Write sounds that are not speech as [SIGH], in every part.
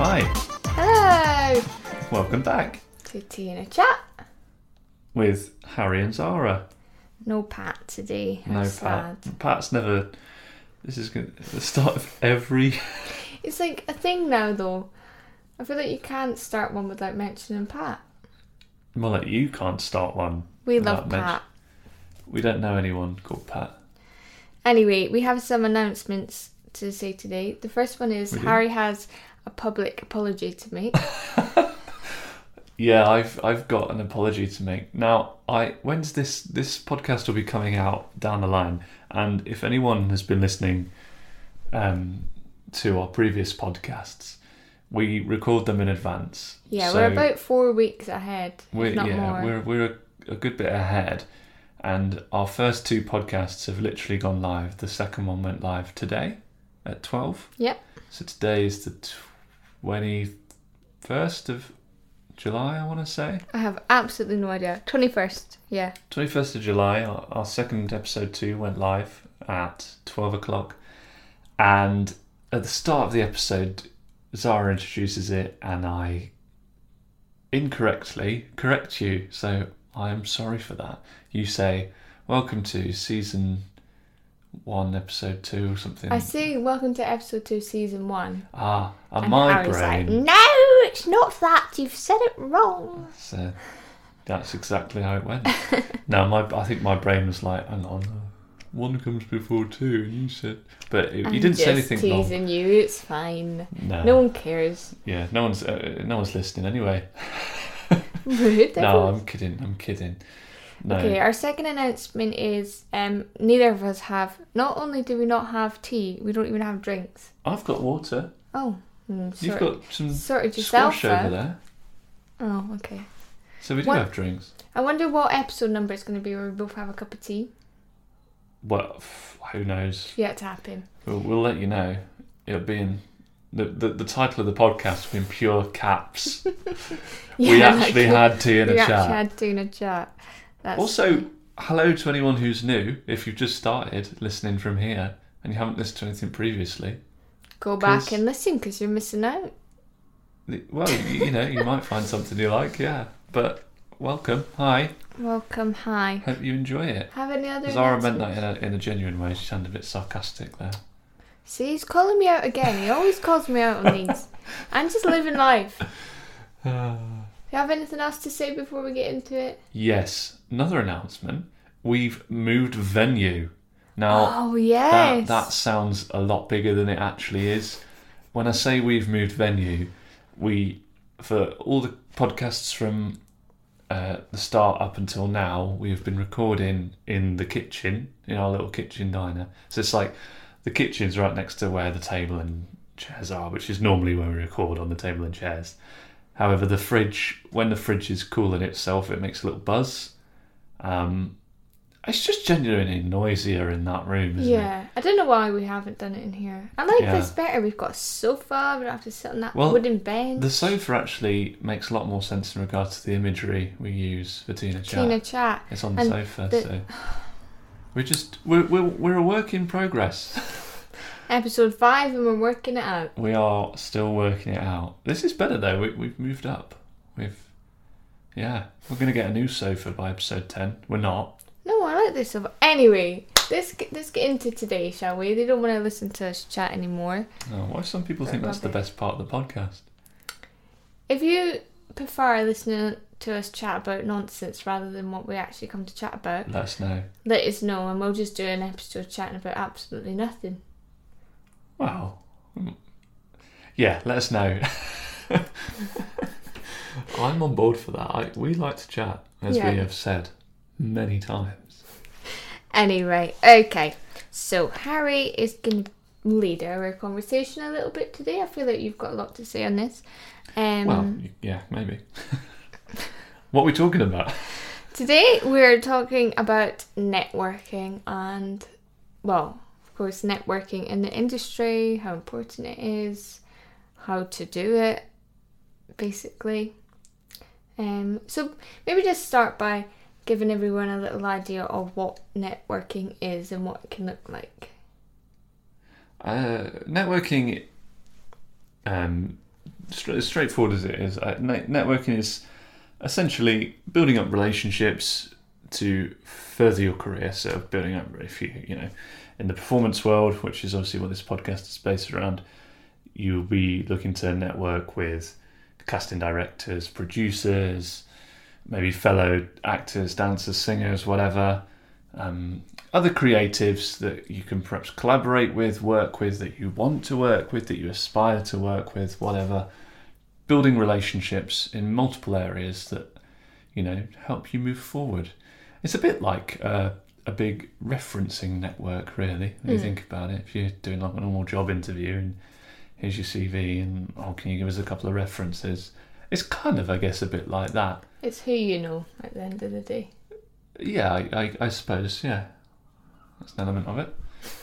Hi, Hello welcome back to Tea in a Chat. with Harry and Zara. No Pat today. How No, sad. Pat. Pat's never. This is gonna, the start of every. [LAUGHS] It's like a thing now, though. I feel like you can't start one without mentioning Pat. Well, like you can't start one. We love Pat. We don't know anyone called Pat. Anyway, we have some announcements to say today. The first one is Harry has a public apology to make. [LAUGHS] Yeah, I've I've got an apology to make. Now, I when's this this podcast will be coming out down the line, and if anyone has been listening um, to our previous podcasts, we record them in advance. Yeah, So we're about four weeks ahead, we're yeah more. we're we're a, a good bit ahead, and our first two podcasts have literally gone live. The second one went live today at twelve. Yep. So today is the twenty first of July, I want to say. I have absolutely no idea. 21st, yeah. 21st of July, our, our second episode two went live at 12 o'clock. And at the start of the episode, Zara introduces it, and I incorrectly correct you. So I am sorry for that. You say, Welcome to season one, episode two, or something. I see. welcome to episode two, season one. ah, and And my Harry's brain. like, no, it's not that. You've said it wrong. So that's exactly how it went. [LAUGHS] no, my I think my brain was like, hang on, one comes before two, and you said, but it, you didn't say anything wrong. teasing you. It's fine. No, No one cares. yeah, no one's uh, no one's listening anyway. [LAUGHS] [LAUGHS] Rude. No. I'm kidding. I'm kidding. No, Okay, our second announcement is um, neither of us have. Not only do we not have tea, we don't even have drinks. I've got water. Oh, mm, You've got some sorted yourself squash over there, Oh, okay. so we do What- have drinks. I wonder what episode number it's going to be where we both have a cup of tea. Well, who knows? Yet to happen. We'll, we'll let you know. It'll be in the, the the title of the podcast in pure caps. [LAUGHS] we actually like, had tea in we a actually chat. had tea in a chat. That's Also, hello to anyone who's new. If you've just started listening from here and you haven't listened to anything previously, go back and listen because you're missing out. well, you, you know, you might find something you like, yeah. But welcome, hi. Welcome, hi. Hope you enjoy it. Have any other? Zara meant that in a, in a genuine way. She sounded a bit sarcastic there. See, he's calling me out again. He always calls me out on these. [LAUGHS] I'm just living life. [SIGHS] Ah. Do you have anything else to say before we get into it? yes, another announcement. We've moved venue. Now, oh that, yes. that sounds a lot bigger than it actually is. When I say we've moved venue, we, for all the podcasts from uh, the start up until now, we have been recording in the kitchen, in our little kitchen diner. So it's like the kitchen's right next to where the table and chairs are, which is normally where we record on the table and chairs. However, the fridge, when the fridge is cooling itself, it makes a little buzz. Um, it's just genuinely noisier in that room, isn't it? yeah, I don't know why we haven't done it in here. I like Yeah. this better. We've got a sofa. We don't have to sit on that Well, wooden bench. The sofa actually makes a lot more sense in regards to the imagery we use for Tea in a Chat. Tina chat. It's on the and sofa, the- so we're just we're, we're we're a work in progress. [LAUGHS] Episode five, and we're working it out. we are still working it out. This is better though. We, we've moved up. We've yeah, we're gonna get a new sofa by episode ten. We're not. No, I like this sofa. Anyway, let's get, let's get into today, shall we? They don't want to listen to us chat anymore. No, why some people think that's the best part of the podcast? If you prefer listening to us chat about nonsense rather than what we actually come to chat about, Let us know. let us know, and we'll just do an episode chatting about absolutely nothing. Wow. Yeah, let us know. [LAUGHS] I'm on board for that. I, we like to chat, as Yeah. we have said many times. Anyway, okay. So Harry is going to lead our conversation a little bit today. I feel like you've got a lot to say on this. Um, well, yeah, maybe. [LAUGHS] what are we talking about? Today we're talking about networking and, well, of course, networking in the industry, how important it is, how to do it, basically. Um, so maybe just start by giving everyone a little idea of what networking is and what it can look like. Uh, networking, um, stra- as straightforward as it is, uh, ne- networking is essentially building up relationships to further your career. So building up, if you you know, in the performance world, which is obviously what this podcast is based around, you'll be looking to network with casting directors, producers, maybe fellow actors, dancers, singers, whatever. Um, other creatives that you can perhaps collaborate with, work with, that you want to work with, that you aspire to work with, whatever. Building relationships in multiple areas that you know help you move forward. It's a bit like uh, a big referencing network, really. When you Mm. think about it, if you're doing like a normal job interview and here's your CV and oh, can you give us a couple of references? It's kind of, I guess, a bit like that. It's who you know at the end of the day. Yeah, I, I, I suppose. Yeah, that's an element of it.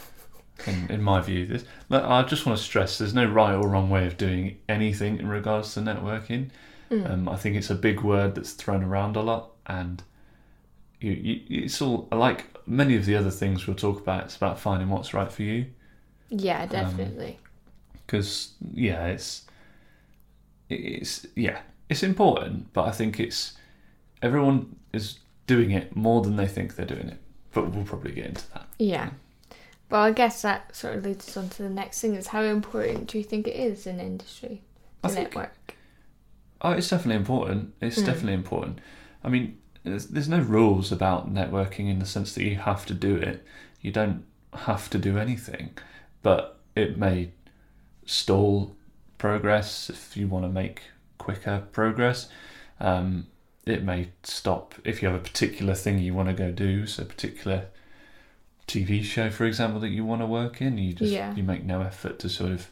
[LAUGHS] In, in my view, this. But I just want to stress: there's no right or wrong way of doing anything in regards to networking. Mm. Um, I think it's a big word that's thrown around a lot, and you, you, it's all like many of the other things we'll talk about. It's about finding what's right for you. yeah, definitely. because yeah, it's it's yeah, it's important, but I think it's everyone is doing it more than they think they're doing it. But we'll probably get into that. yeah. Well, I guess that sort of leads us on to the next thing: is how important do you think it is in industry I think network? oh, it's definitely important. It's Mm. definitely important. I mean, there's, there's no rules about networking in the sense that you have to do it. You don't have to do anything, but it may stall progress if you want to make quicker progress. Um, it may stop if you have a particular thing you want to go do, so a particular TV show, for example, that you want to work in. You just Yeah. you make no effort to sort of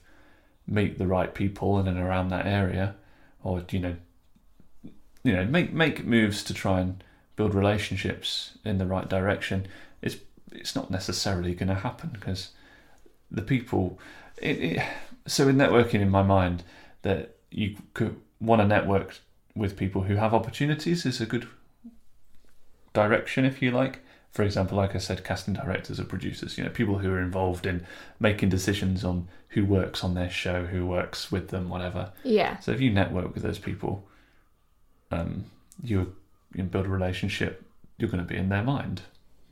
meet the right people in and around that area, or you know, you know, make make moves to try and build relationships in the right direction. It's it's not necessarily going to happen because the people. It, it, so in networking, in my mind, that you could want to network with people who have opportunities is a good direction, if you like. For example, like I said, casting directors or producers, you know, people who are involved in making decisions on who works on their show, who works with them, whatever. Yeah, So if you network with those people, um, you you build a relationship. You're going to be in their mind.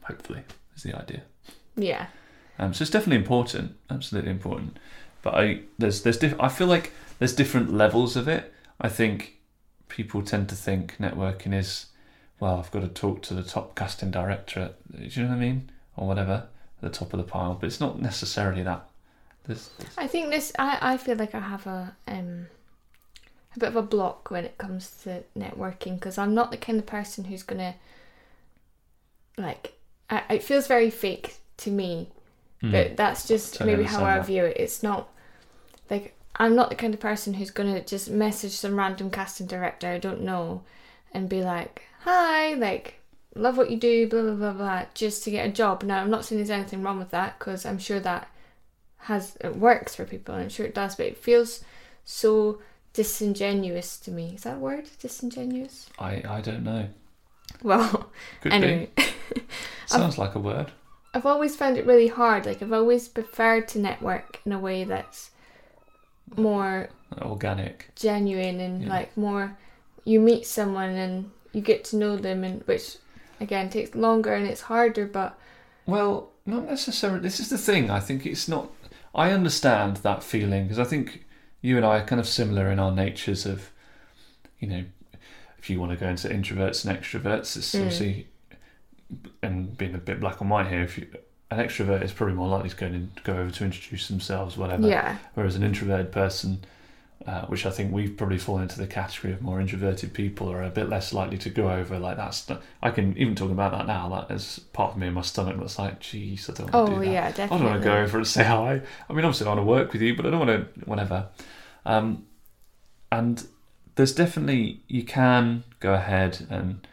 Hopefully, is the idea. yeah, Um, so it's definitely important, absolutely important. But I there's there's diff- I feel like there's different levels of it. I think people tend to think networking is well, I've got to talk to the top casting director. Do you know what I mean, or whatever, at the top of the pile. But it's not necessarily that. There's, there's I think this. I, I feel like I have a um a bit of a block when it comes to networking because I'm not the kind of person who's gonna like. I, it feels very fake to me, Hmm. but that's just maybe how I that. view it. It's not like I'm not the kind of person who's gonna just message some random casting director I don't know and be like, "Hi, like." Love what you do, blah blah blah blah, just to get a job. Now, I'm not saying there's anything wrong with that because I'm sure that has it works for people and I'm sure it does, but it feels so disingenuous to me. Is that a word? Disingenuous? I I don't know. Well, Could anyway. [LAUGHS] Sounds like a word. I've always found it really hard. Like I've always preferred to network in a way that's more Organic. genuine and Yeah. like more you meet someone and you get to know them and which again takes longer and it's harder but Well, not necessarily. This is the thing. I think it's not. I understand that feeling because I think you and I are kind of similar in our natures of, you know, if you want to go into introverts and extroverts, it's Mm. obviously, and being a bit black and white here, if you, an extrovert is probably more likely to go in, go over to introduce themselves, whatever. yeah. Whereas an introverted person, uh, which I think we've probably fallen into the category of more introverted people, are a bit less likely to go over like that. St- I can even talk about that now. That is part of me in my stomach that's like, geez, I don't want to Oh do that. yeah, I don't want to go over and say hi. I mean, obviously, I want to work with you, but I don't want to, whatever. Um, and there's definitely, you can go ahead and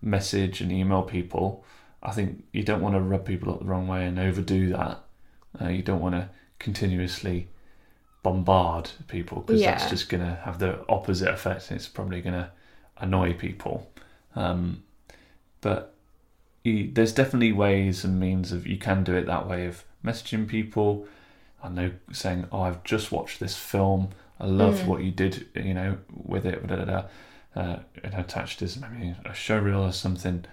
message and email people. I think you don't want to rub people up the wrong way and overdo that. Uh, you don't want to continuously bombard people because that's just going to have the opposite effect. It's probably going to annoy people. Um, but you, there's definitely ways and means of you can do it that way of messaging people. I know saying, "Oh, I've just watched this film. I love Mm. what you did, you know, with it. Da, da, da. Uh, and attached is maybe a show reel or something.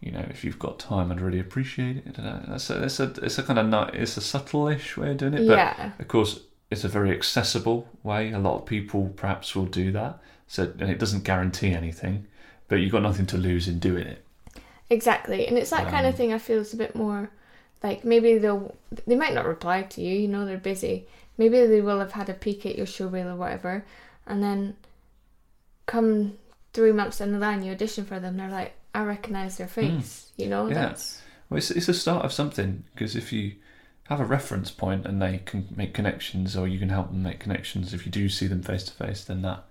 You know, if you've got time, I'd really appreciate it. That's a, it's a, it's a kind of not, it's a subtle-ish way of doing it, but yeah. of course, it's a very accessible way. A lot of people perhaps will do that. So, and it doesn't guarantee anything, but you've got nothing to lose in doing it. Exactly, and it's that kind of Um, thing. I feel is a bit more like maybe they'll they might not reply to you. You know, they're busy. Maybe they will have had a peek at your show reel or whatever, and then come three months down the line, you audition for them. They're like, I recognize their face. You know, Hmm. Yeah. that's Well, it's, it's a start of something because if you have a reference point and they can make connections, or you can help them make connections, if you do see them face to face, then that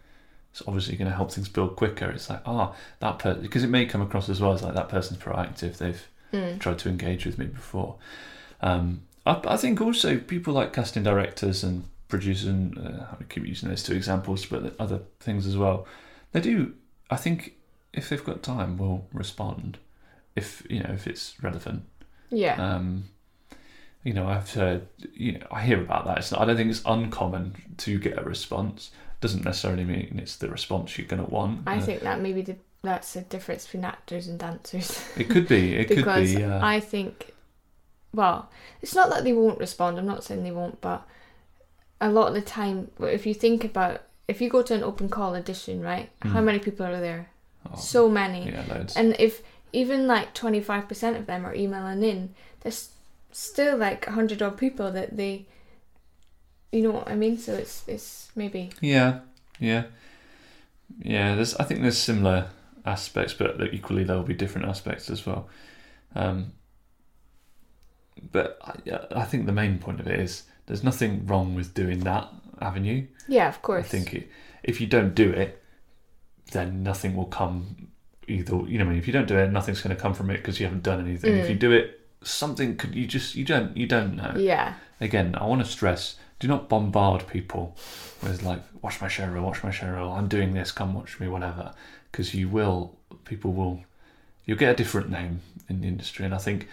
is obviously going to help things build quicker. It's like, ah, that person, because it may come across as well as like that person's proactive. They've mm, tried to engage with me before. Um, I, I think also people like casting directors and producers, and uh, I keep using those two examples, but other things as well. They do. I think if they've got time, will respond. If you know if it's relevant. yeah, Um, you know, I've heard. You know, I hear about that. It's not, I don't think it's uncommon to get a response. Doesn't necessarily mean it's the response you're going to want. I Uh, think that maybe the, that's the difference between actors and dancers. [LAUGHS] it could be. It could be. Uh, I think, well, it's not that they won't respond. I'm not saying they won't, but a lot of the time, if you think about, if you go to an open call audition, right? How Mm. many people are there? oh, So many. yeah, loads. And if even like 25% of them are emailing in, there's still like a 100 odd people that they, you know what I mean? So it's it's maybe, Yeah, yeah, yeah. There's, I think there's similar aspects, but equally there will be different aspects as well. Um, but I, I think the main point of it is there's nothing wrong with doing that avenue. yeah, of course. I think it, if you don't do it, then nothing will come. Either you know, I mean, if you don't do it, nothing's going to come from it because you haven't done anything. If Mm. you do it, something could you just you don't you don't know Yeah, again, I want to stress: do not bombard people with like, "Watch my show reel, watch my show reel. I'm doing this. Come watch me, whatever." Because you will, people will, you'll get a different name in the industry, and I think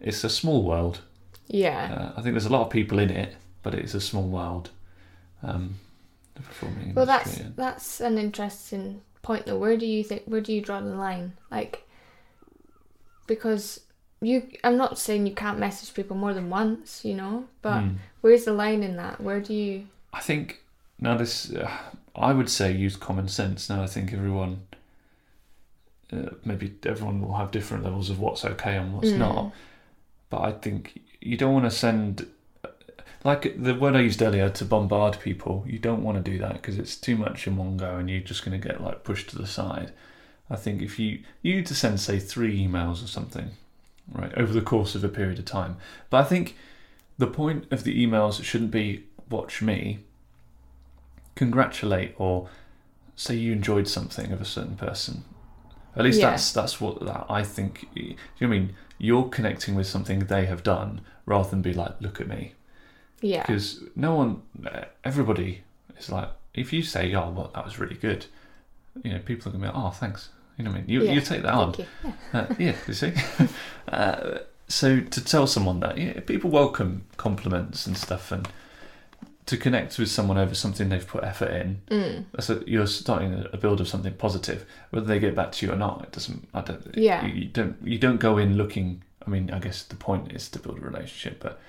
it's a small world. yeah. Uh, I think there's a lot of people in it, but it's a small world. Um, the performing Well, that's and- that's an interesting point though. Where do you think where do you draw the line? Like, because you, I'm not saying you can't message people more than once, you know, but Hmm. where's the line in that? Where do you? I think now this, uh, I would say use common sense. Now I think everyone, uh, maybe everyone will have different levels of what's okay and what's Mm. not. But I think you don't want to send, like the word I used earlier, to bombard people. You don't want to do that because it's too much in one go, and you're just going to get like pushed to the side. I think if you you need to send say three emails or something, right, over the course of a period of time. But I think the point of the emails shouldn't be watch me. Congratulate or say you enjoyed something of a certain person. At least Yeah. that's that's what that I think. Do you know I mean? You're connecting with something they have done rather than be like, look at me, Yeah, because no one, everybody is like, if you say, oh, well, that was really good, you know, people are gonna be like, oh, thanks. You know what I mean? You Yeah. you take that on. you. Yeah. Uh, yeah, you see. [LAUGHS] uh, so to tell someone that, yeah, people welcome compliments and stuff, and to connect with someone over something they've put effort in, Mm. that's a, you're starting a- a build of something positive. Whether they get back to you or not, it doesn't. I don't. Yeah. You, you don't. You don't go in looking. I mean, I guess the point is to build a relationship, but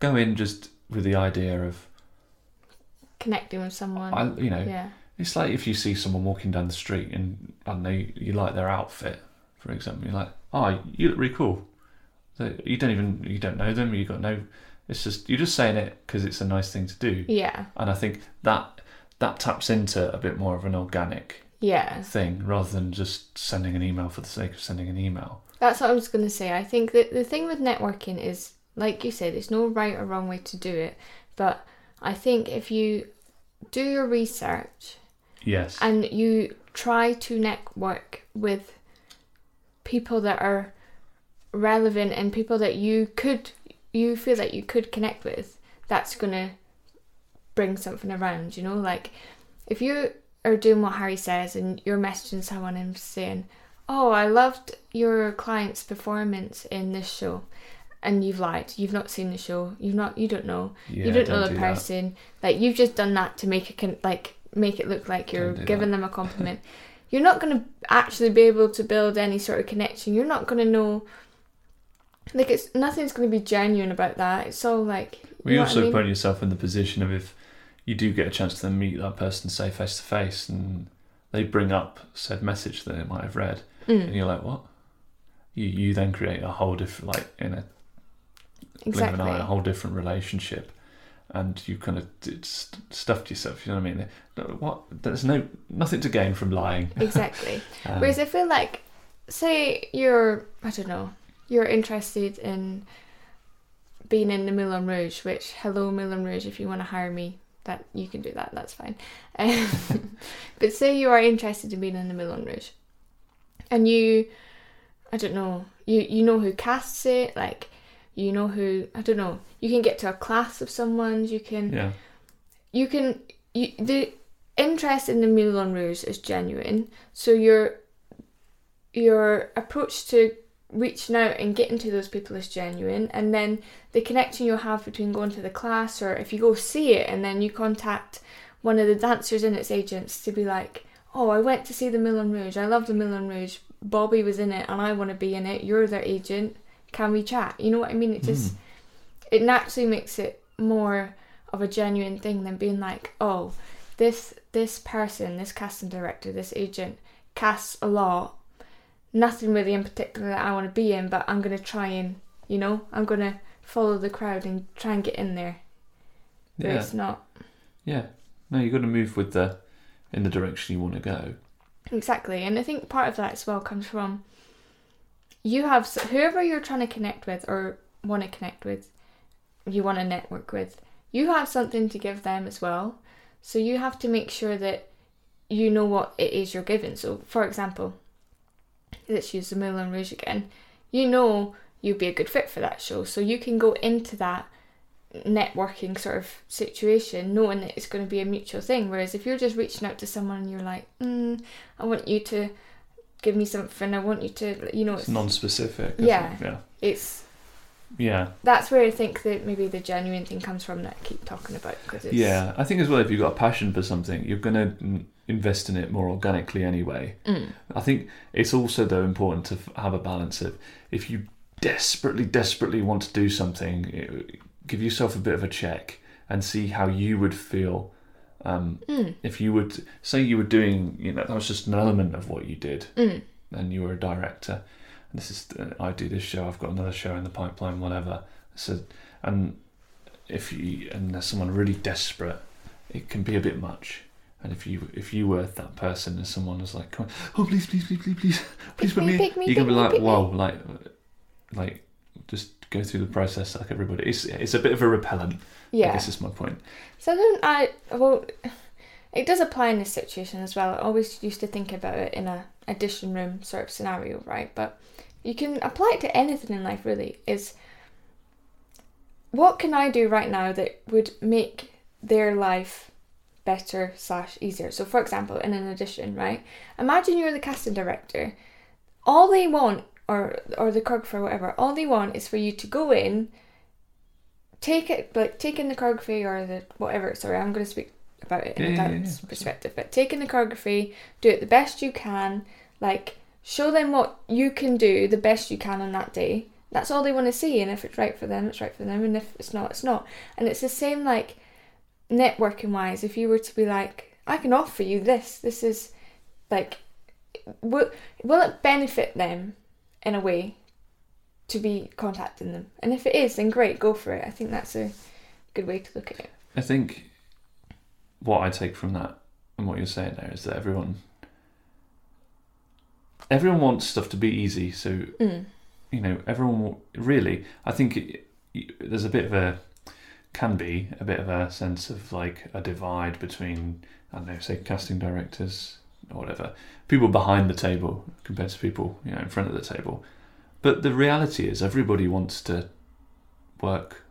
go in just with the idea of, Connecting with someone. I, you know, yeah. It's like if you see someone walking down the street and don't know you, you like their outfit, for example. You're like, oh, you look really cool. So you don't even you don't know them. You got no. It's just you're just saying it because it's a nice thing to do, Yeah. and I think that that taps into a bit more of an organic Yeah. thing rather than just sending an email for the sake of sending an email. That's what I was going to say. I think that the thing with networking is, like you said, there's no right or wrong way to do it. But I think if you do your research Yes. and you try to network with people that are relevant and people that you could, you feel that you could connect with, that's going to bring something around, you know? Like if you are doing what Harry says and you're messaging someone and saying, Oh, I loved your client's performance in this show. and you've lied. You've not seen the show. You've not. You don't know. Yeah, you don't know the do that. person. Like you've just done that to make a con- like make it look like you're giving that. them a compliment. [LAUGHS] you're not going to actually be able to build any sort of connection. You're not going to know. Like it's nothing's going to be genuine about that. It's all like. you know I also mean? put yourself in the position of if you do get a chance to then meet that person, say face to face, and they bring up said message that they might have read, and Mm, you're like, what? You you then create a whole different, like in a blink of an exactly. eye, a whole different relationship, and you kind of stuffed yourself. You know what I mean? What? There's no nothing to gain from lying. exactly. [LAUGHS] Um, Whereas I feel like, say you're, I don't know, you're interested in being in the Moulin Rouge, which, hello Moulin Rouge, if you want to hire me, that you can do that, that's fine. [LAUGHS] Um, [LAUGHS] but say you are interested in being in the Moulin Rouge, and you, I don't know, you, you know who casts it, like, you know who, I don't know, you can get to a class of someone's, you can yeah, you can you, the interest in the Moulin Rouge is genuine. So your your approach to reaching out and getting to those people is genuine, and then the connection you'll have between going to the class or if you go see it and then you contact one of the dancers and its agents to be like, oh, I went to see the Moulin Rouge. I love the Moulin Rouge. Bobby was in it, and I want to be in it. You're their agent. Can we chat? You know what I mean? It just Mm. it naturally makes it more of a genuine thing than being like, oh, this this person, this casting director, this agent casts a lot. Nothing really in particular that I want to be in, but I'm gonna try and you know, I'm gonna follow the crowd and try and get in there. But yeah, it's not yeah. No, you got to move with the in the direction you want to go. exactly, and I think part of that as well comes from you have whoever you're trying to connect with or want to connect with, you want to network with. You have something to give them as well, so you have to make sure that you know what it is you're giving. So, for example, let's use the Moulin Rouge again. You know you'd be a good fit for that show, so you can go into that networking sort of situation knowing that it's going to be a mutual thing. Whereas if you're just reaching out to someone and you're like, mm, I want you to give me something, I want you to, you know, It's it's, non-specific. Yeah. it? yeah, it's yeah. that's where I think that maybe the genuine thing comes from that I keep talking about because it's Yeah, I think as well if you've got a passion for something, you're going to invest in it more organically anyway. Mm, I think it's also though important to have a balance of if you desperately, desperately want to do something, give yourself a bit of a check and see how you would feel. Um, mm, if you would say you were doing, you know, that was just an element of what you did, mm, and you were a director. And this is, uh, I do this show. I've got another show in the pipeline, whatever. So, and if you and there's someone really desperate, it can be a bit much. And if you if you were that person and someone was like, Come on, oh please please please please please please Pick put me, me, you can be me, like, whoa, like, like just go through the process like everybody. It's it's a bit of a repellent. I yeah. guess is my point. So I don't I well it does apply in this situation as well. I always used to think about it in a audition room sort of scenario, right? But you can apply it to anything in life really. Is what can I do right now that would make their life better slash easier? So for example, in an audition, right? Imagine you're the casting director. All they want or or the choreographer, whatever, all they want is for you to go in take it like taking the choreography or the whatever sorry i'm going to speak about it in Yeah, a yeah, yeah, dance yeah. perspective but taking the choreography do it the best you can like show them what you can do the best you can on that day. That's all they want to see and if it's right for them it's right for them and if it's not it's not. And it's the same like networking wise if you were to be like i can offer you this this is like will, will it benefit them in a way to be contacting them. And if it is, then great, go for it. I think that's a good way to look at it. I think what I take from that and what you're saying there is that everyone everyone wants stuff to be easy. So Mm. you know, everyone really. I think it, there's a bit of a can be a bit of a sense of like a divide between I don't know, say casting directors or whatever, people behind the table compared to people you know in front of the table. But the reality is, everybody wants to work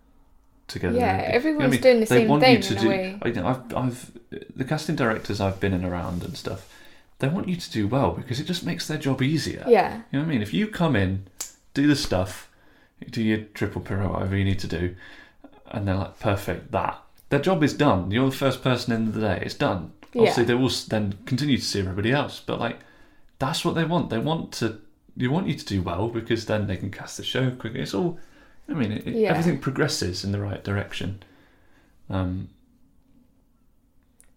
together. Yeah, You know I everyone's mean? doing the they same want thing you to in do. a way. I, know, I've, I've, the casting directors I've been in around and stuff. They want you to do well because it just makes their job easier. Yeah. You know what I mean? If you come in, do the stuff, do your triple pirouette, whatever you need to do, and they're like, perfect, that. Their job is done. You're the first person in the day. It's done. Obviously, Yeah. they will then continue to see everybody else, but like, that's what they want. They want to. You want you to do well because then they can cast the show quickly. It's all. I mean, it, Yeah. everything progresses in the right direction. Um,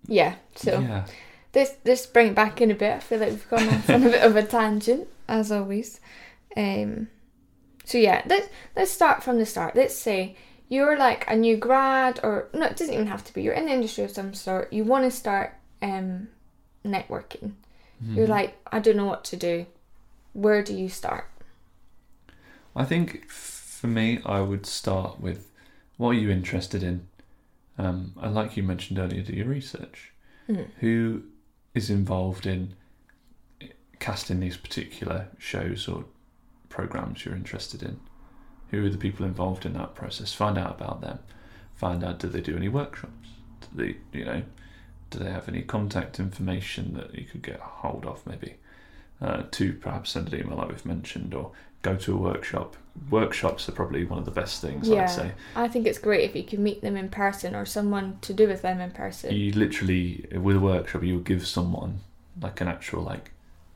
Yeah. So yeah, this this bring it back in a bit. I feel like we've gone off on a bit of a tangent as always. Um. So yeah, let's let's start from the start. Let's say you're like a new grad, or no, it doesn't even have to be. You're in the industry of some sort. You want to start um networking. You're Mhm. like, I don't know what to do. Where do you start? I think for me, I would start with what are you interested in, um, and like you mentioned earlier, do your research. Mm. Who is involved in casting these particular shows or programs you're interested in? Who are the people involved in that process? Find out about them. Find out do they do any workshops? Do they, you know, do they have any contact information that you could get hold of maybe? Uh, to perhaps send an email like we've mentioned or go to a workshop. Workshops are probably one of the best things Yeah. I'd say. I think it's great if you can meet them in person or someone to do with them in person. You literally with a workshop you give someone like an actual like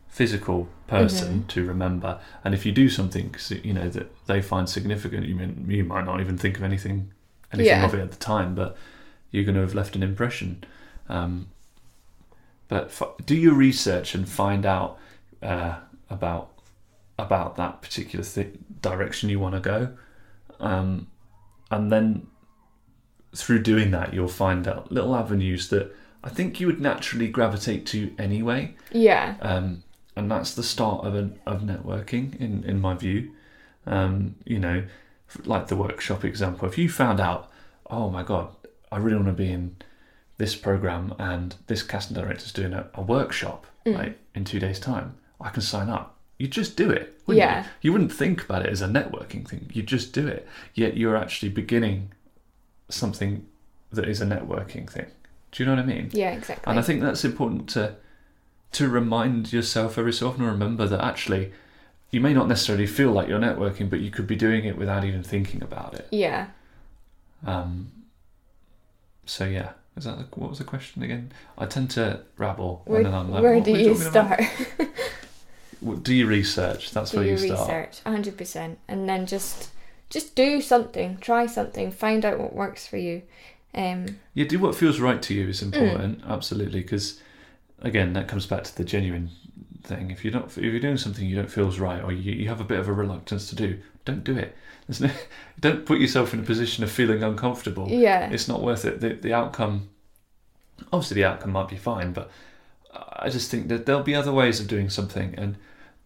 physical person Mhm. to remember and if you do something you know that they find significant you mean you might not even think of anything anything Yeah. of it at the time but you're going to have left an impression um, but f- do your research and find out uh, about about that particular th- direction you want to go um, and then through doing that you'll find out little avenues that I think you would naturally gravitate to anyway yeah. um, and that's the start of an, of networking in in my view. Um, you know, like the workshop example. If you found out, oh my god, I really want to be in this program, and this casting director is doing a, a workshop Mm. like in two days' time, I can sign up. You just do it. Yeah. You? you wouldn't think about it as a networking thing. You just do it. Yet you're actually beginning something that is a networking thing. Do you know what I mean? Yeah, exactly. And I think that's important to to remind yourself every so often, remember that actually you may not necessarily feel like you're networking, but you could be doing it without even thinking about it. yeah. Um, so yeah, is that the, what was the question again? I tend to rabble, Where, and then I'm like, where do you start? [LAUGHS] Do your research. That's do where you start. research, hundred percent, and then just just do something, try something, find out what works for you. Um, Yeah, do what feels right to you Mm. is important, absolutely. Because again, that comes back to the genuine thing. If you're not, if you're doing something you don't feels right, or you, you have a bit of a reluctance to do, don't do it. There's no, [LAUGHS] don't put yourself in a position of feeling uncomfortable. yeah, It's not worth it. The the outcome, obviously, the outcome might be fine, but I just think that there'll be other ways of doing something, and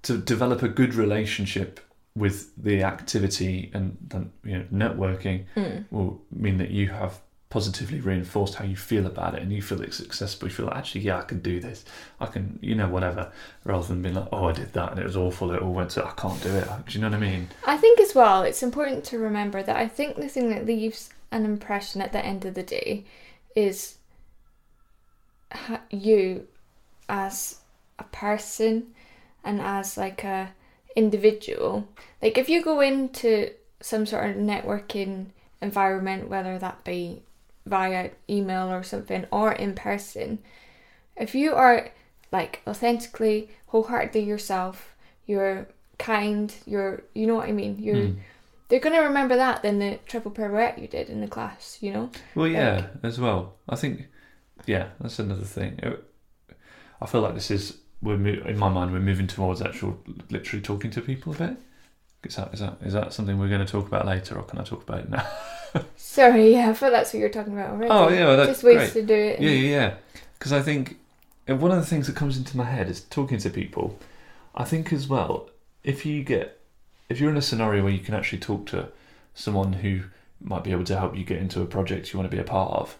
to develop a good relationship with the activity and then you know networking Mm. will mean that you have positively reinforced how you feel about it and you feel it's successful. You feel like, actually, yeah, I can do this. I can, you know, whatever, rather than being like, oh, I did that and it was awful. It all went to, I can't do it. Do you know what I mean? I think as well, it's important to remember that I think the thing that leaves an impression at the end of the day is you as a person and as like a individual. Like if you go into some sort of networking environment, whether that be via email or something or in person, if you are like authentically, wholeheartedly yourself, you're kind, you're you know what I mean, you're Mm. they're gonna remember that than the triple pirouette you did in the class, you know? Well, yeah, as well. I think, yeah, that's another thing. Uh, I feel like this is we're mo- in my mind we're moving towards actual literally talking to people a bit. Is that is that is that something we're going to talk about later, or can I talk about it now? [LAUGHS] Sorry, yeah, I thought that's what you were talking about already. Oh yeah, well, that's just ways great. to do it. Yeah, yeah, yeah. Because I think uh, one of the things that comes into my head is talking to people. I think as well, if you get, if you're in a scenario where you can actually talk to someone who might be able to help you get into a project you want to be a part of,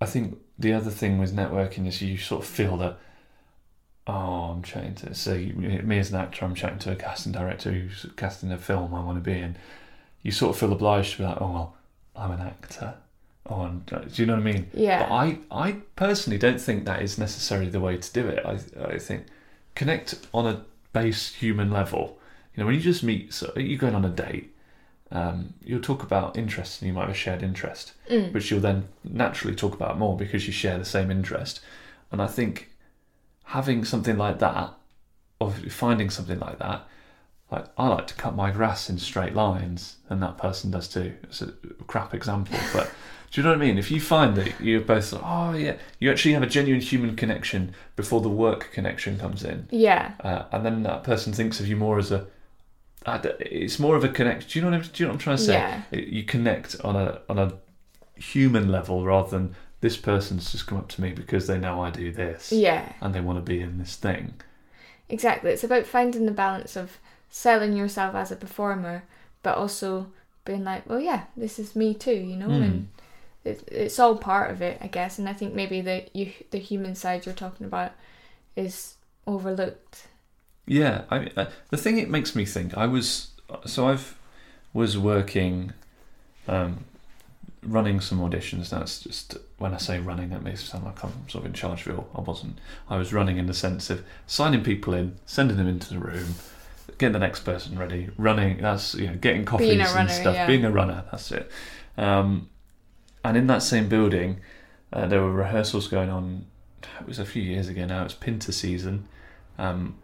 I think the other thing with networking is you sort of feel that, oh, I'm chatting to, so you, me as an actor, I'm chatting to a casting director who's casting a film I want to be in. You sort of feel obliged to be like, oh, well, I'm an actor. Oh, and, do you know what I mean? Yeah. But I, I personally don't think that is necessarily the way to do it. I, I think connect on a base human level You know, when you just meet, so you're going on a date, um, you'll talk about interests and you might have a shared interest, Mm. which you'll then naturally talk about more because you share the same interest. And I think having something like that, or finding something like that, like I like to cut my grass in straight lines, and that person does too. It's a crap example, [LAUGHS] but do you know what I mean? If you find that you're both, like, oh yeah, you actually have a genuine human connection before the work connection comes in, Yeah. uh, and then that person thinks of you more as a it's more of a connect. Do you know what I'm, do you know what I'm trying to say? Yeah. You connect on a on a human level rather than this person's just come up to me because they know I do this Yeah. and they want to be in this thing. Exactly. It's about finding the balance of selling yourself as a performer, but also being like, well, yeah, this is me too, you know, Mm. and it, it's all part of it, I guess. And I think maybe the you the human side you're talking about is overlooked. Yeah, I the thing it makes me think. I was so I've was working, um, running some auditions. That's just when I say running, that makes it sound like I'm sort of in charge of it. I wasn't. I was running in the sense of signing people in, sending them into the room, getting the next person ready, running. That's you know getting coffees Being and runner, stuff. yeah. Being a runner. That's it. Um, and in that same building, uh, there were rehearsals going on. It was a few years ago now. It's Pinter season. Um,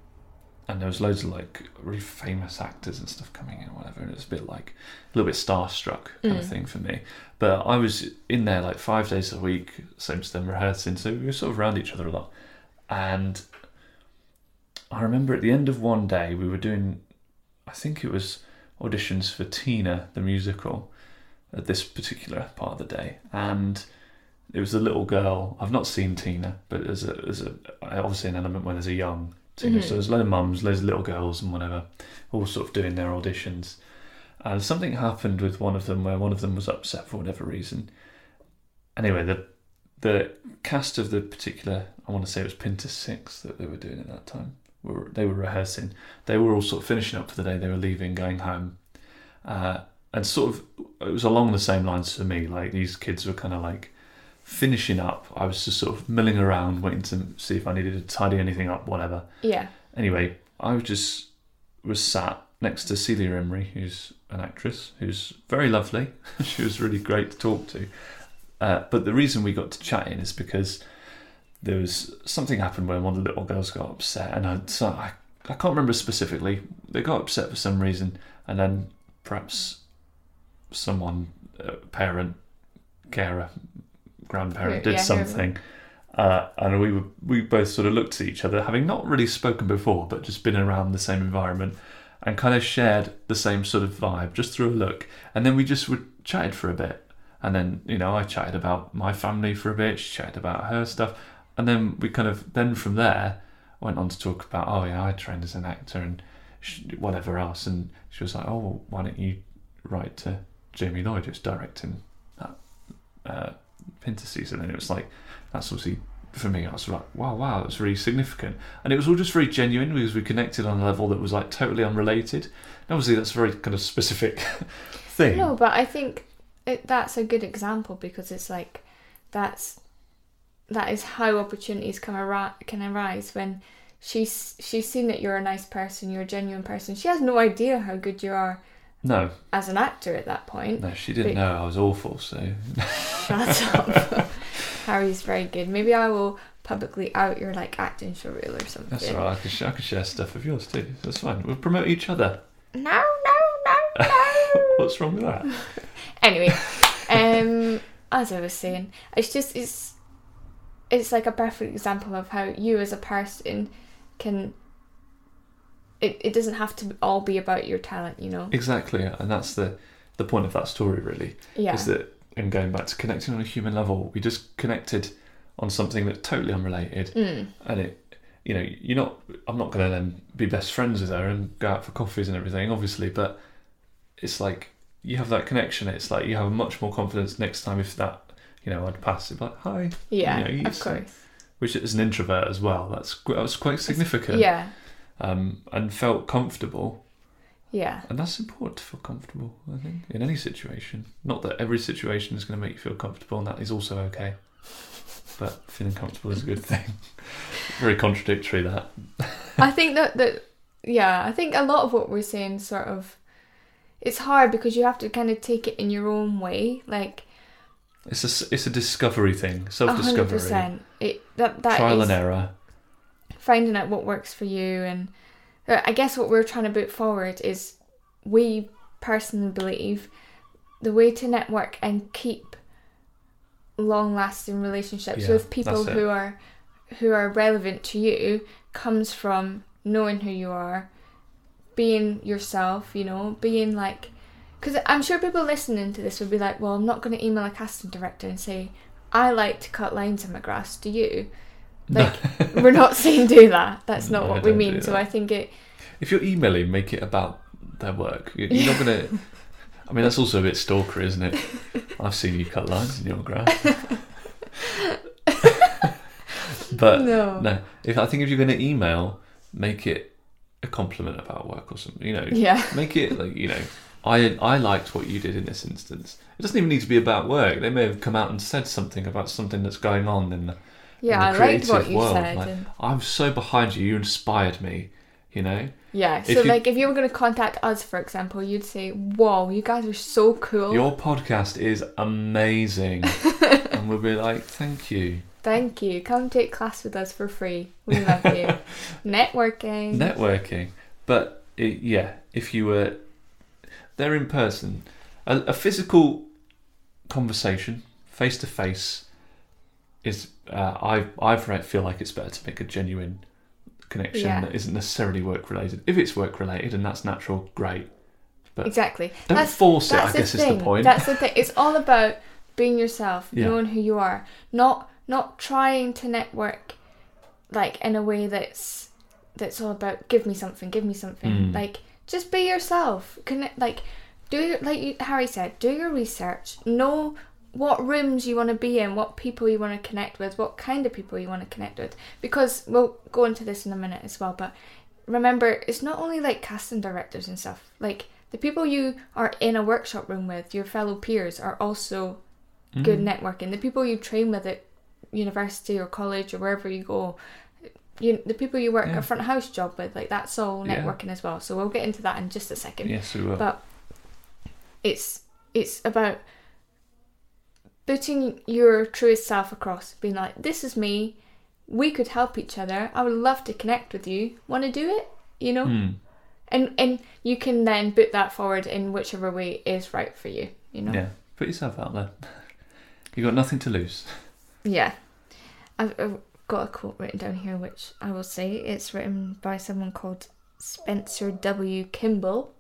and there was loads of like really famous actors and stuff coming in, whatever. And it was a bit like a little bit starstruck kind of Mm. thing for me. But I was in there like five days a week, same to them rehearsing, so we were sort of around each other a lot. And I remember at the end of one day, we were doing, I think it was auditions for Tina the musical at this particular part of the day, and it was a little girl. I've not seen Tina, but there's a there's a obviously an element where there's a young Mhm. So there's a load of mums, loads of little girls, and whatever, all sort of doing their auditions. And something happened with one of them where one of them was upset for whatever reason. Anyway, the the cast of the particular, I want to say it was Pinter Six that they were doing at that time. Were they were rehearsing? They were all sort of finishing up for the day. They were leaving, going home, uh, and sort of it was along the same lines for me. Like these kids were kind of like finishing up. I was just sort of milling around, waiting to see if I needed to tidy anything up, whatever. Yeah. Anyway, I was just was sat next to Celia Imrie, who's an actress who's very lovely. [LAUGHS] she was really great to talk to. Uh, but the reason we got to chatting is because there was something happened where one of the little girls got upset, and I, so I, I can't remember specifically. They got upset for some reason, and then perhaps someone, parent, carer, grandparent, did yeah, something. Uh, and we were, we both sort of looked at each other, having not really spoken before, but just been around the same environment, and kind of shared the same sort of vibe just through a look. And then we just would chatted for a bit, and then you know I chatted about my family for a bit, she chatted about her stuff, and then we kind of then from there went on to talk about oh yeah I trained as an actor and whatever else, and she was like oh well, why don't you write to Jamie Lloyd who's directing that uh, Pinter season, and it was like that's obviously for me, I was like, wow, wow, that's really significant. And it was all just very genuine because we connected on a level that was like totally unrelated. And obviously, that's a very kind of specific [LAUGHS] thing. No, but I think it, that's a good example because it's like that's that is how opportunities come can arise when she's she's seen that you're a nice person, you're a genuine person. She has no idea how good you are No, as an actor at that point. no, she didn't But- know I was awful. So Shut [LAUGHS] up. [LAUGHS] Harry's very good. Maybe I will publicly out your like acting show reel or something. that's all right. I can, sh- I can share stuff of yours too. That's fine. We'll promote each other. No, no, no, no. [LAUGHS] What's wrong with that? anyway, um, as I was saying, it's just it's it's like a perfect example of how you as a person can. It, it doesn't have to all be about your talent, you know. Exactly, and that's the the point of that story. Really, Yeah. is that and going back to connecting on a human level, we just connected on something that's totally unrelated. Mm. and it you know you're not i'm not going to then be best friends with her and go out for coffees and everything obviously but it's like you have that connection it's like you have much more confidence next time if that you know i'd pass it like hi Yeah, you know, of course. which is an introvert as well that's that was quite significant Yeah, um and felt comfortable. Yeah, and that's important to feel comfortable i think in any situation. Not that every situation is going to make you feel comfortable and that is also okay but feeling comfortable is a good thing. [LAUGHS] Very contradictory that. I think that that yeah, I think a lot of what we're saying sort of it's hard because you have to kind of take it in your own way, like It's a it's a discovery thing, self discovery. It that that trial is and error. Finding out what works for you, and uh, I guess what we're trying to put forward is we personally believe the way to network and keep long lasting relationships Yeah, with people who are who are relevant to you comes from knowing who you are being yourself you know being like because i'm sure people listening to this would be like well i'm not going to email a casting director and say i like to cut lines in my grass do you like [LAUGHS] we're not saying do that that's not No, what we don't mean do so that. i think it If you're emailing, make it about their work. You- You're not gonna. [LAUGHS] I mean, that's also a bit stalkery, isn't it? I've seen you cut lines in your grass. [LAUGHS] but no no, if I think if you're going to email, make it a compliment about work or something. You know, yeah make it like you know. I I liked what you did in this instance. It doesn't even need to be about work. They may have come out and said something about something that's going on in the yeah i liked what you world, said like- and I'm so behind you. You inspired me. You know. yeah if so you- like if you were going to contact us for example you'd say whoa you guys are so cool Your podcast is amazing, [LAUGHS] and we'll be like, thank you. Thank you. Come take class with us for free. We love you. [LAUGHS] Networking. Networking, but it, yeah, if you were there in person, a, a physical conversation, face to face, is uh, I I feel like it's better to make a genuine connection Yeah. that isn't necessarily work related. If it's work related and that's natural, great. but exactly. Don't That's- force it. I guess the is the point. That's the thing. It's all about being yourself, Yeah. knowing who you are, not not trying to network like in a way that's that's all about give me something, give me something. Mm. Like just be yourself. Connect like do like you, Harry said, do your research. Know what rooms you want to be in, what people you want to connect with, what kind of people you want to connect with. Because we'll go into this in a minute as well, but remember, it's not only like casting directors and stuff. Like the people you are in a workshop room with, your fellow peers, are also good Mm. networking. The people you train with at university or college or wherever you go, you the people you work Yeah. a front house job with, like that's all Yeah. networking as well. So we'll get into that in just a second Yes, we will. but it's it's about putting your truest self across being like this is me we could help each other i would love to connect with you want to do it you know Mm. and and you can then put that forward in whichever way is right for you you know Yeah, put yourself out there. [LAUGHS] You've got nothing to lose. Yeah. I've, I've got a quote written down here, which I will say. It's written by someone called Spencer W. Kimball.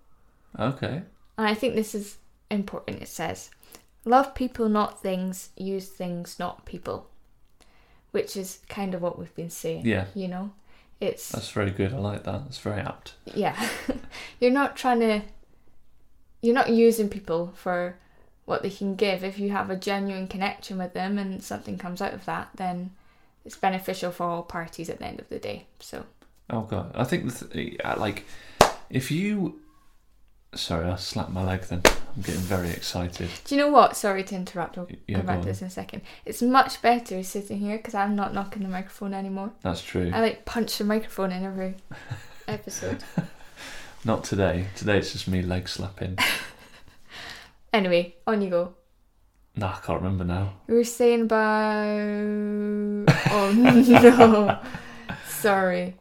Okay. And I think this is important. It says, Love people, not things. Use things, not people. Which is kind of what we've been saying. Yeah. You know? It's, That's very good. I like that. That's very apt. yeah. [LAUGHS] you're not trying to, you're not using people for what they can give. If you have a genuine connection with them and something comes out of that, then it's beneficial for all parties at the end of the day. So, Oh god, I think th- like if you. Sorry, I slapped my leg. Then I'm getting very excited. do you know what? Sorry to interrupt. I'll Yeah, come back to this in a second. It's much better sitting here because I'm not knocking the microphone anymore. That's true. I like punch the microphone in every [LAUGHS] episode. Not today. Today it's just me leg slapping. [LAUGHS] Anyway, on you go. no, I can't remember now. We were saying about. [LAUGHS] Oh no! Sorry.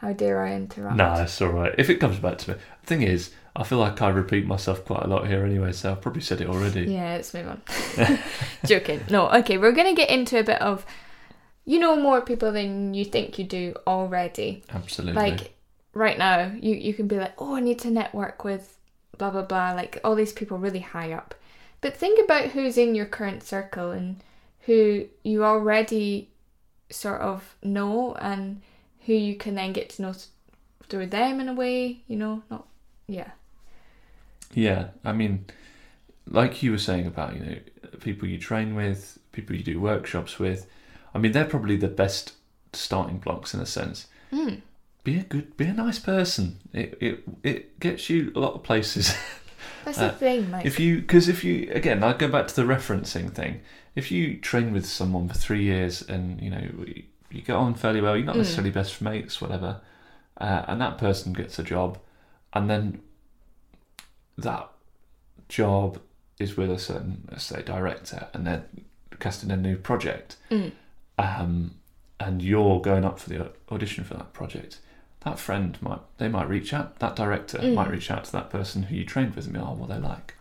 How dare I interrupt? No, it's all right. If it comes back to me, the thing is, I feel like I repeat myself quite a lot here anyway. So I've probably said it already. Yeah, let's move on. Joking. No, okay, we're gonna get into a bit of. You know more people than you think you do already. Absolutely. Like right now, you you can be like, oh, I need to network with blah blah blah, like all these people really high up. But think about who's in your current circle and who you already sort of know and who you can then get to know through them in a way. You know, not yeah. Yeah, I mean, like you were saying about you know people you train with, people you do workshops with. I mean, they're probably the best starting blocks in a sense. Mm. Be a good, be a nice person. It it it gets you a lot of places. [LAUGHS] That's Uh, the thing, like if you because if you again, I go back to the referencing thing. If you train with someone for three years and you know you, you get on fairly well, you're not Mm. necessarily best mates, whatever. uh, and that person gets a job, and then that job is with a certain, let's say, director, and they're casting a new project, Mm. um, and you're going up for the audition for that project. That friend might they might reach out. That director Mm. might reach out to that person who you trained with and be, oh, what they like.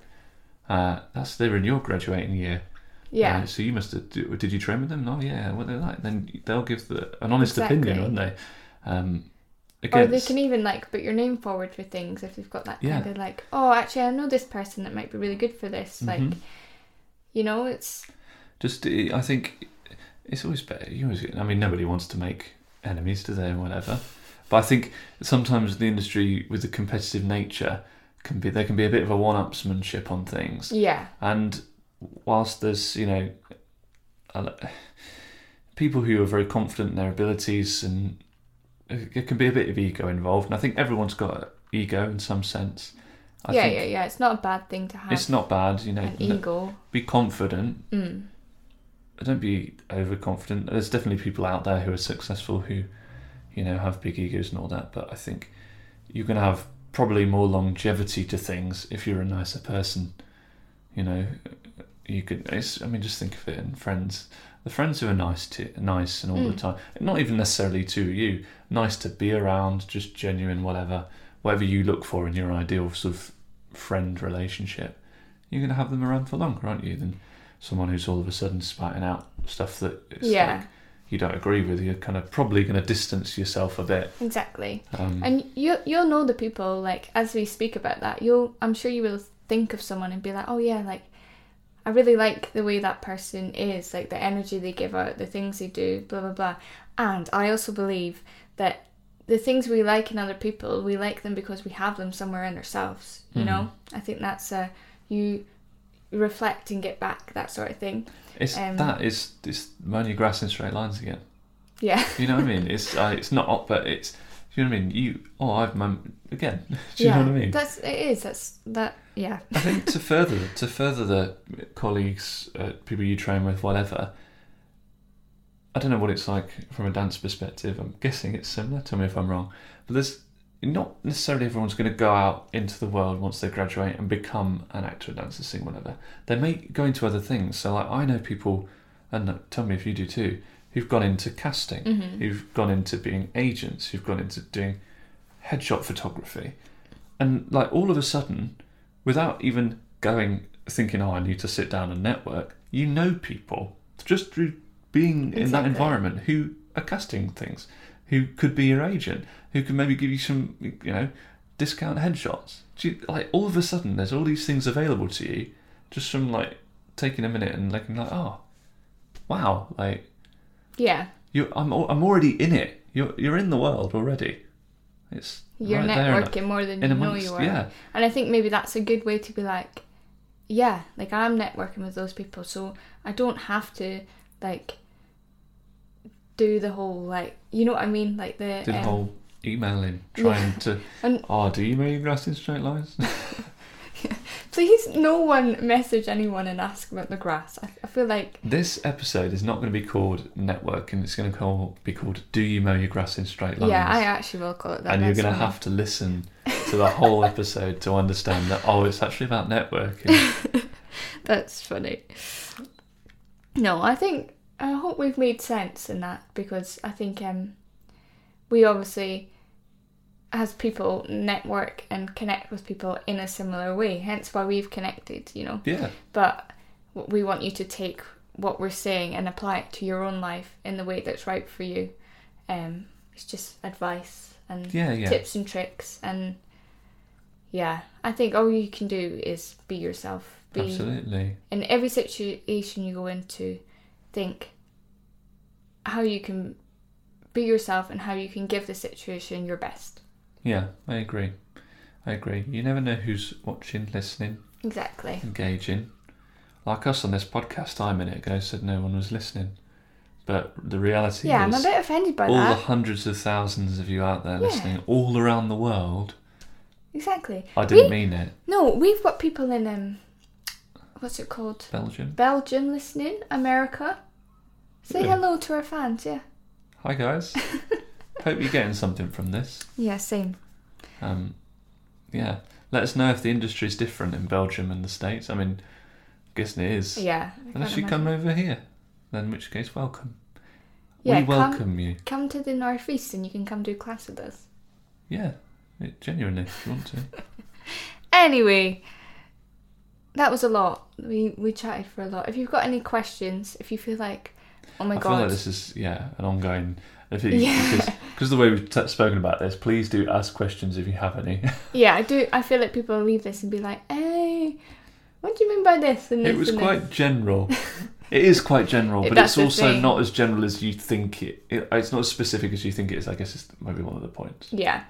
Uh, that's they're in your graduating year. Yeah. Uh, so you must have. Did you train with them? Oh yeah. What they like? Then they'll give the, an honest opinion, Exactly. won't they? Um, Or they can even like put your name forward for things if they've got that Yeah. kind of like, oh, actually, I know this person that might be really good for this. Like, Mhm. you know, it's just I think it's always better. You always, I mean, nobody wants to make enemies, do they, or whatever. But I think sometimes the industry, with the competitive nature, can be there can be a bit of a one-upsmanship on things. yeah, And whilst there's you know people who are very confident in their abilities, and it can be a bit of ego involved. And I think everyone's got ego in some sense. I yeah, yeah, yeah. It's not a bad thing to have It's not bad, you know. an ego. Be confident, Mm. don't be overconfident. There's definitely people out there who are successful who, you know, have big egos and all that. But I think you're going to have probably more longevity to things if you're a nicer person. You know, you could. It's, I mean, just think of it in friends. The friends who are nice to nice and all the Mm. time. Not even necessarily to you. Nice to be around, just genuine, whatever, whatever you look for in your ideal sort of friend relationship. You're going to have them around for longer, aren't you? Than someone who's all of a sudden spouting out stuff that Yeah. like you don't agree with. You're kind of probably going to distance yourself a bit. Exactly. Um, And you you'll know the people like as we speak about that. You'll I'm sure you will think of someone and be like, oh yeah, like I really like the way that person is, like the energy they give out, the things they do, blah blah blah. And I also believe that the things we like in other people, we like them because we have them somewhere in ourselves. You Mhm. know, I think that's a you reflect and get back that sort of thing. it's um, that is it's mowing your grass in straight lines again. Yeah, [LAUGHS] You know what I mean? It's uh, it's not, but it's you know what I mean. You oh I've mown again. [LAUGHS] Do you yeah. know what I mean? That's it is. That's that. Yeah. I think to further to further the colleagues, uh, people you train with, whatever. I don't know what it's like from a dance perspective. I'm guessing it's similar. Tell me if I'm wrong. But there's not necessarily everyone's going to go out into the world once they graduate and become an actor, dancer, singer, whatever. They may go into other things. So like I know people, and tell me if you do too, who've gone into casting, hmm who've gone into being agents, who've gone into doing headshot photography, and like all of a sudden, without even going thinking, oh, I need to sit down and network, you know people just through being in that environment who are casting things, who could be your agent, who can maybe give you some, you know, discount headshots. Do you, like all of a sudden, there's all these things available to you, just from like taking a minute and looking like, oh, wow, like Yeah. you, I'm, I'm already in it. You're, you're in the world already. It's You're right there networking more than you know you are. yeah, And I think maybe that's a good way to be like, yeah, like I'm networking with those people, so I don't have to like do the whole like you know what I mean, like the did the um, whole emailing, yeah. trying to. [LAUGHS] And- oh, do you email your grass in straight lines? [LAUGHS] please no one message anyone and ask about the grass. I, I feel like this episode is not going to be called networking. It's going to call, be called "Do you mow your grass in straight lines?" yeah, I actually will call it that. and you're going to have to listen to the whole episode to understand that. Oh, it's actually about networking. [LAUGHS] That's funny. No, I think I hope we've made sense in that because I think um we obviously as people network and connect with people in a similar way. Hence why we've connected, you know. yeah, But we want you to take what we're saying and apply it to your own life in the way that's right for you. Um, it's just advice and yeah, yeah. tips and tricks and yeah, I think all you can do is be yourself. Be Absolutely. in every situation you go into, think how you can be yourself and how you can give the situation your best. Yeah, I agree. I agree. You never know who's watching, listening, Exactly. engaging. Like us on this podcast, I a minute ago said no one was listening, but the reality Yeah, I'm is a bit offended by all the that. hundreds of thousands of you out there listening, all around the world. Exactly. I didn't We- mean it. No, we've got people in um, what's it called? Belgium. Belgium listening, America. Say hello to our fans, yeah. Hi guys. [LAUGHS] Hope you're getting something from this. Yeah, same. Um, yeah. Let us know if the industry is different in Belgium and the States. I mean, guessing it is. Yeah. Unless you come over here, then in which case, welcome. Yeah, we come- welcome you. Come to the northeast and you can come do class with us. Yeah, it, genuinely, if you want to. [LAUGHS] Anyway, that was a lot. We we chatted for a lot. If you've got any questions, if you feel like, oh my I god, feel like this is yeah an ongoing. If it, Yeah. because because the way we've t- spoken about this, please do ask questions if you have any. [LAUGHS] yeah, I do. I feel like people leave this and be like, hey, what do you mean by this? And it was and this?" quite general. [LAUGHS] It is quite general, but that's it's also thing. not as general as you think it, it. It's not as specific as you think it is. I guess it's maybe one of the points. Yeah.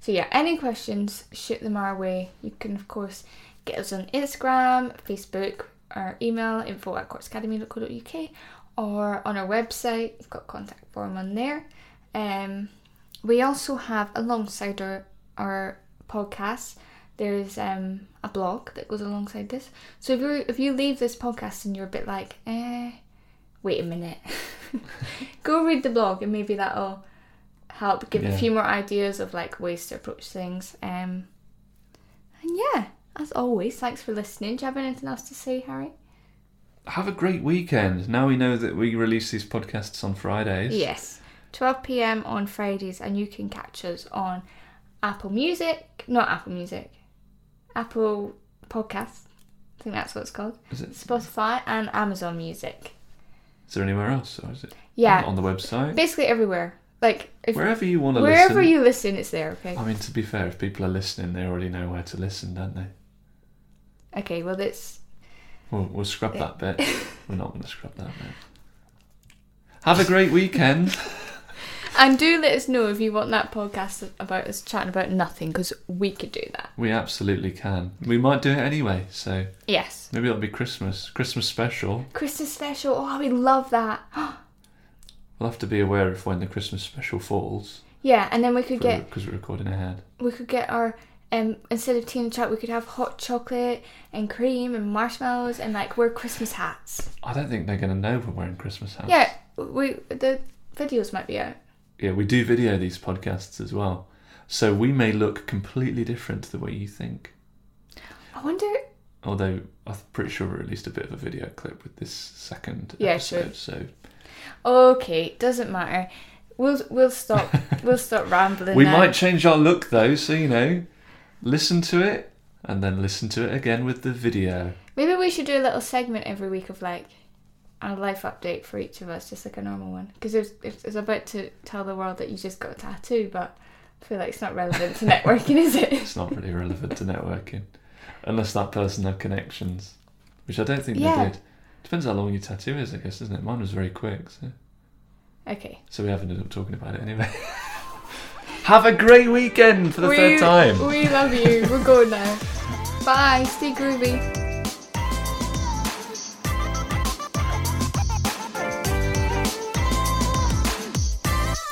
So yeah, any questions, shoot them our way. You can of course get us on Instagram, Facebook, or email info at quartzacademy.co.uk or on our website. We've got contact form on there. Um, we also have alongside our our podcast, there's um a blog that goes alongside this. So if you if you leave this podcast and you're a bit like, eh, wait a minute, [LAUGHS] go read the blog and maybe that'll help give a few more ideas of like ways to approach things. Um, and yeah, as always, thanks for listening. Do you have anything else to say, Harry? Have a great weekend. Now we know that we release these podcasts on Fridays. Yes, 12 p.m. on Fridays, and you can catch us on Apple Music, not Apple Music, Apple Podcasts. I think that's what it's called. Is it? Spotify and Amazon Music. Is there anywhere else, or is it Yeah, on the website? basically everywhere. Like if Wherever you want to wherever listen. you listen, it's there. Okay. I mean, to be fair, if people are listening, they already know where to listen, don't they? Okay. Well, it's We'll, we'll scrub that bit. [LAUGHS] We're not going to scrub that bit. Have a great weekend. [LAUGHS] and do let us know if you want that podcast about us chatting about nothing because we could do that. We absolutely can. We might do it anyway, so Yes. maybe it'll be Christmas. Christmas special. Christmas special. Oh, we love that. [GASPS] We'll have to be aware of when the Christmas special falls yeah, and then we could get because we're recording ahead. we could get our um instead of tea and chat we could have hot chocolate and cream and marshmallows and like wear Christmas hats. I don't think they're going to know we're wearing Christmas hats. Yeah, we the videos might be out. Yeah, we do video these podcasts as well. So we may look completely different to the way you think. I wonder. Although I'm pretty sure we released a bit of a video clip with this second Yeah, episode. So Okay, doesn't matter. We'll we'll stop we'll stop [LAUGHS] rambling. we now. might change our look though, so you know, listen to it and then listen to it again with the video. Maybe we should do a little segment every week of like a life update for each of us, just like a normal one. Because it's, it's about to tell the world that you just got a tattoo, but I feel like it's not relevant to networking, is it? It's not really relevant to networking, unless that person had connections, which I don't think Yeah. they did. Depends how long your tattoo is, I guess, doesn't it? Mine was very quick, so Okay. so we haven't ended up talking about it anyway. [LAUGHS] Have a great weekend for the we, third time. We love you. We're going now. Bye. Stay groovy.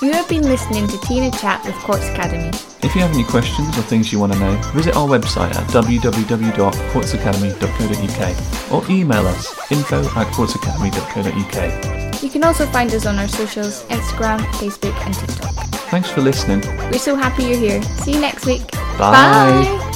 You have been listening to Tea in a Chat with Quartz Academy. If you have any questions or things you want to know, visit our website at www.quartzacademy.co.uk or email us info at quartzacademy.co.uk. You can also find us on our socials Instagram, Facebook, and TikTok. Thanks for listening. We're so happy you're here. See you next week. Bye. Bye.